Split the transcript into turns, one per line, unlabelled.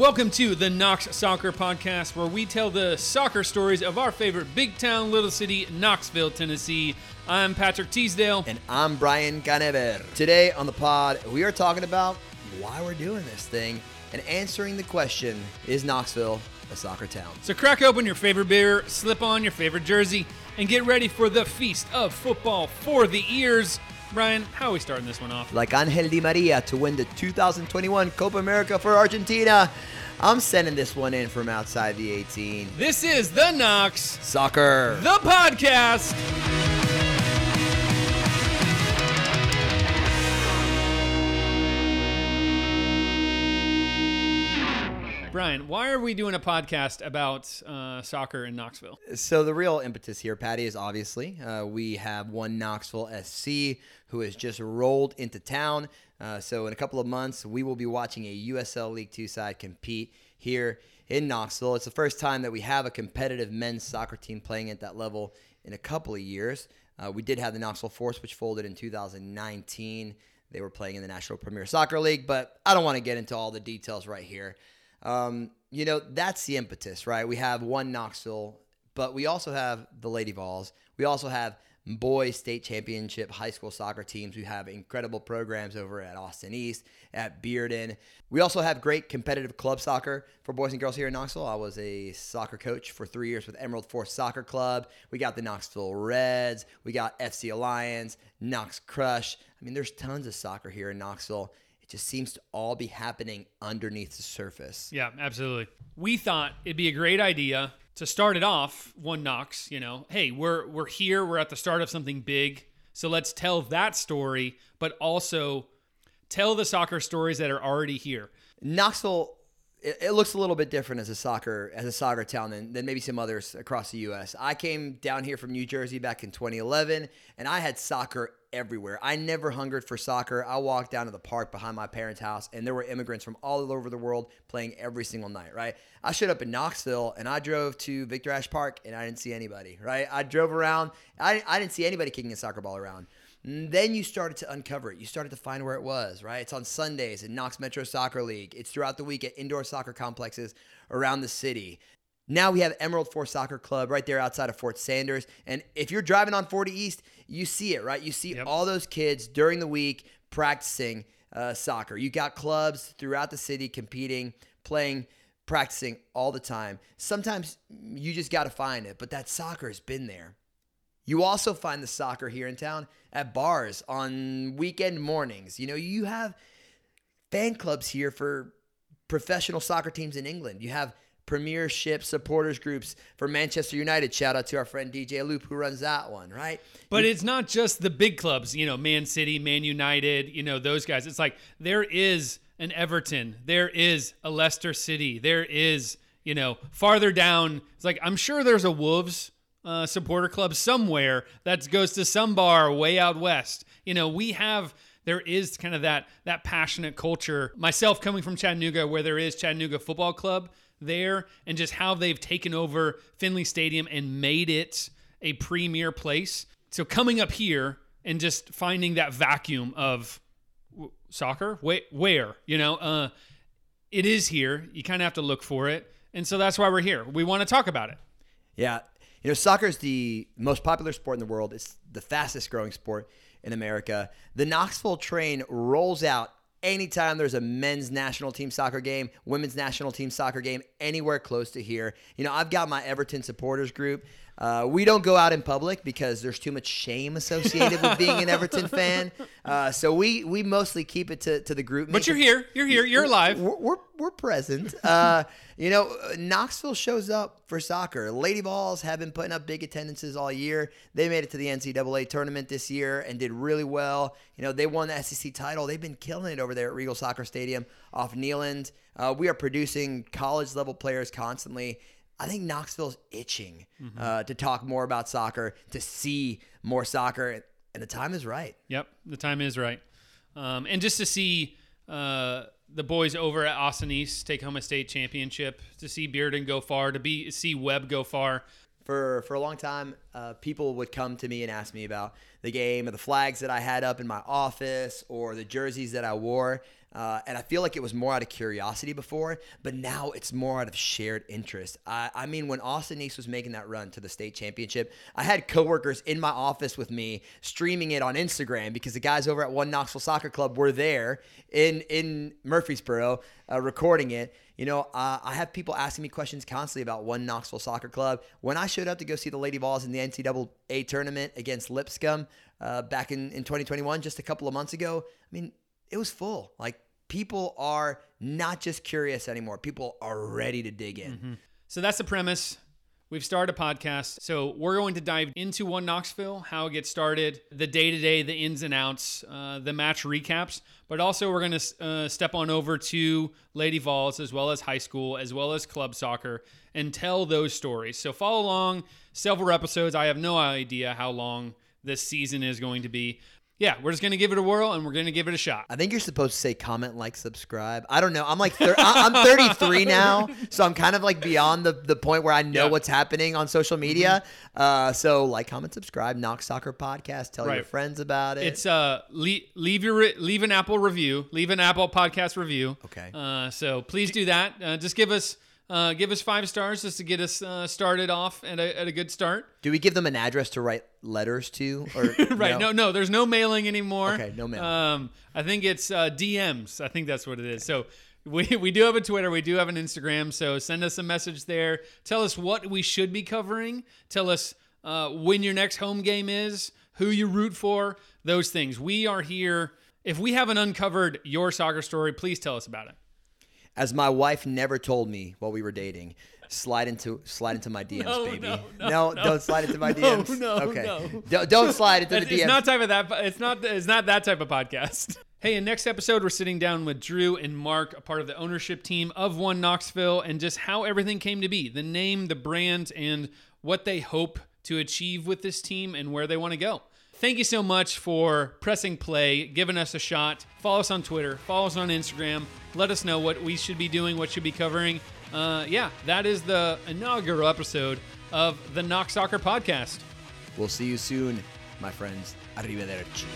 Welcome to the Knox Soccer Podcast, where we tell the soccer stories of our favorite big town, little city, Knoxville, Tennessee. I'm Patrick Teasdale.
And I'm Brian Canever. Today on the pod, we are talking about why we're doing this thing and answering the question Is Knoxville a soccer town?
So crack open your favorite beer, slip on your favorite jersey, and get ready for the feast of football for the ears. Brian, how are we starting this one off?
Like Angel Di Maria to win the 2021 Copa America for Argentina. I'm sending this one in from outside the 18.
This is the Knox
Soccer,
the podcast. Brian, why are we doing a podcast about uh, soccer in Knoxville?
So the real impetus here, Patty, is obviously uh, we have one Knoxville SC who has just rolled into town. Uh, so in a couple of months, we will be watching a USL League Two side compete here in Knoxville. It's the first time that we have a competitive men's soccer team playing at that level in a couple of years. Uh, we did have the Knoxville Force, which folded in 2019. They were playing in the National Premier Soccer League, but I don't want to get into all the details right here. Um, you know, that's the impetus, right? We have one Knoxville, but we also have the Lady Vols. We also have boys state championship high school soccer teams. We have incredible programs over at Austin East, at Bearden. We also have great competitive club soccer for boys and girls here in Knoxville. I was a soccer coach for three years with Emerald Force Soccer Club. We got the Knoxville Reds. We got FC Alliance, Knox Crush. I mean, there's tons of soccer here in Knoxville just seems to all be happening underneath the surface.
Yeah, absolutely. We thought it'd be a great idea to start it off one Knox, you know, hey, we're we're here, we're at the start of something big. So let's tell that story, but also tell the soccer stories that are already here.
Knoxville it, it, looks a little bit different as a soccer as a soccer town than, than maybe some others across the U.S. I came down here from New Jersey back in 2011, and I had soccer everywhere. I never hungered for soccer. I walked down to the park behind my parents' house, and there were immigrants from all over the world playing every single night. Right? I showed up in Knoxville, and I drove to Victor Ashe Park, and I didn't see anybody. Right? I drove around. I I didn't see anybody kicking a soccer ball around. And then you started to uncover it. You started to find where it was, right? It's on Sundays in Knox Metro Soccer League. It's throughout the week at indoor soccer complexes around the city. Now we have Emerald Force Soccer Club right there outside of Fort Sanders. And if you're driving on 40 East, you see it, right? You see yep. all those kids during the week practicing uh, soccer. You got clubs throughout the city competing, playing, practicing all the time. Sometimes you just got to find it, but that soccer has been there. You also find the soccer here in town at bars on weekend mornings. You know, you have fan clubs here for professional soccer teams in England. You have premiership supporters groups for Manchester United. Shout out to our friend DJ Loop who runs that one, right?
But it's not just the big clubs, you know, Man City, Man United, you know, those guys. It's like there is an Everton, there is a Leicester City, there is, you know, farther down. It's like I'm sure there's a Wolves uh, supporter club somewhere that goes to some bar way out west. You know, we have there is kind of that that passionate culture. Myself coming from Chattanooga, where there is Chattanooga Football Club there, and just how they've taken over Finley Stadium and made it a premier place. So coming up here and just finding that vacuum of soccer, wait, where you know, uh, it is here. You kind of have to look for it, and so that's why we're here. We want to talk about it.
Yeah, you know, soccer is the most popular sport in the world. It's the fastest growing sport in America. The Knoxville train rolls out anytime there's a men's national team soccer game, women's national team soccer game, anywhere close to here. You know, I've got my Everton supporters group. Uh, we don't go out in public because there's too much shame associated with being an Everton fan. Uh, so we we mostly keep it to, to the group.
But you're here. You're here. You're alive.
We're, we're, we're present. Uh, you know, Knoxville shows up for soccer. Lady Vols have been putting up big attendances all year. They made it to the NCAA tournament this year and did really well. You know, they won the SEC title. They've been killing it over there at Regal Soccer Stadium off Neyland. Uh, we are producing college level players constantly. I think Knoxville's itching mm-hmm. uh, to talk more about soccer, to see more soccer, and the time is right.
Yep, the time is right. Um, and just to see uh, the boys over at Austin East take home a state championship, to see Bearden go far, to be see Webb go far.
For for a long time, uh, people would come to me and ask me about the game or the flags that I had up in my office or the jerseys that I wore. Uh, and I feel like it was more out of curiosity before, but now it's more out of shared interest. I, I mean, when Austin East was making that run to the state championship, I had coworkers in my office with me streaming it on Instagram because the guys over at One Knoxville Soccer Club were there in in Murfreesboro uh, recording it. You know, uh, I have people asking me questions constantly about One Knoxville Soccer Club. When I showed up to go see the Lady Vols in the NCAA tournament against Lipscomb uh, back in, in 2021, just a couple of months ago, I mean, it was full. Like people are not just curious anymore. People are ready to dig in. Mm-hmm.
So that's the premise. We've started a podcast. So we're going to dive into One Knoxville, how it gets started, the day to day, the ins and outs, uh, the match recaps. But also, we're going to uh, step on over to Lady Vols as well as high school, as well as club soccer, and tell those stories. So follow along several episodes. I have no idea how long this season is going to be yeah, we're just gonna give it a whirl and we're gonna give it a shot.
I think you're supposed to say comment, like, subscribe. I don't know. I'm like, thir- I'm 33 now, so I'm kind of like beyond the, the point where I know yeah. what's happening on social media. Mm-hmm. Uh, so like, comment, subscribe, Knox Soccer Podcast. Tell right. your friends about it.
It's uh, leave, leave your re- leave an Apple review, leave an Apple Podcast review.
Okay.
Uh, so please do that. Uh, just give us uh, give us five stars just to get us uh, started off at a, at a good start.
Do we give them an address to write letters to? Or
right? No? no, no. There's no mailing anymore.
Okay, no mail.
Um, I think it's uh, DMs. I think that's what it is. So we, we do have a Twitter. We do have an Instagram. So send us a message there. Tell us what we should be covering. Tell us uh, when your next home game is, who you root for, those things. We are here. If we haven't uncovered your soccer story, please tell us about it
as my wife never told me while we were dating. Slide into slide into my DMs,
no,
baby.
No,
no,
no,
don't slide into my DMs.
No,
okay.
no.
Don't, don't slide into the DMs.
It's not type of that. It's not. It's not that type of podcast. Hey, in next episode, we're sitting down with Drew and Mark, a part of the ownership team of One Knoxville, and just how everything came to be the name, the brand, and what they hope to achieve with this team and where they want to go. Thank you so much for pressing play, giving us a shot. Follow us on Twitter, follow us on Instagram. Let us know what we should be doing, what should be covering. Uh, yeah, that is the inaugural episode of the Knox Soccer Podcast.
We'll see you soon, my friends. Arrivederci.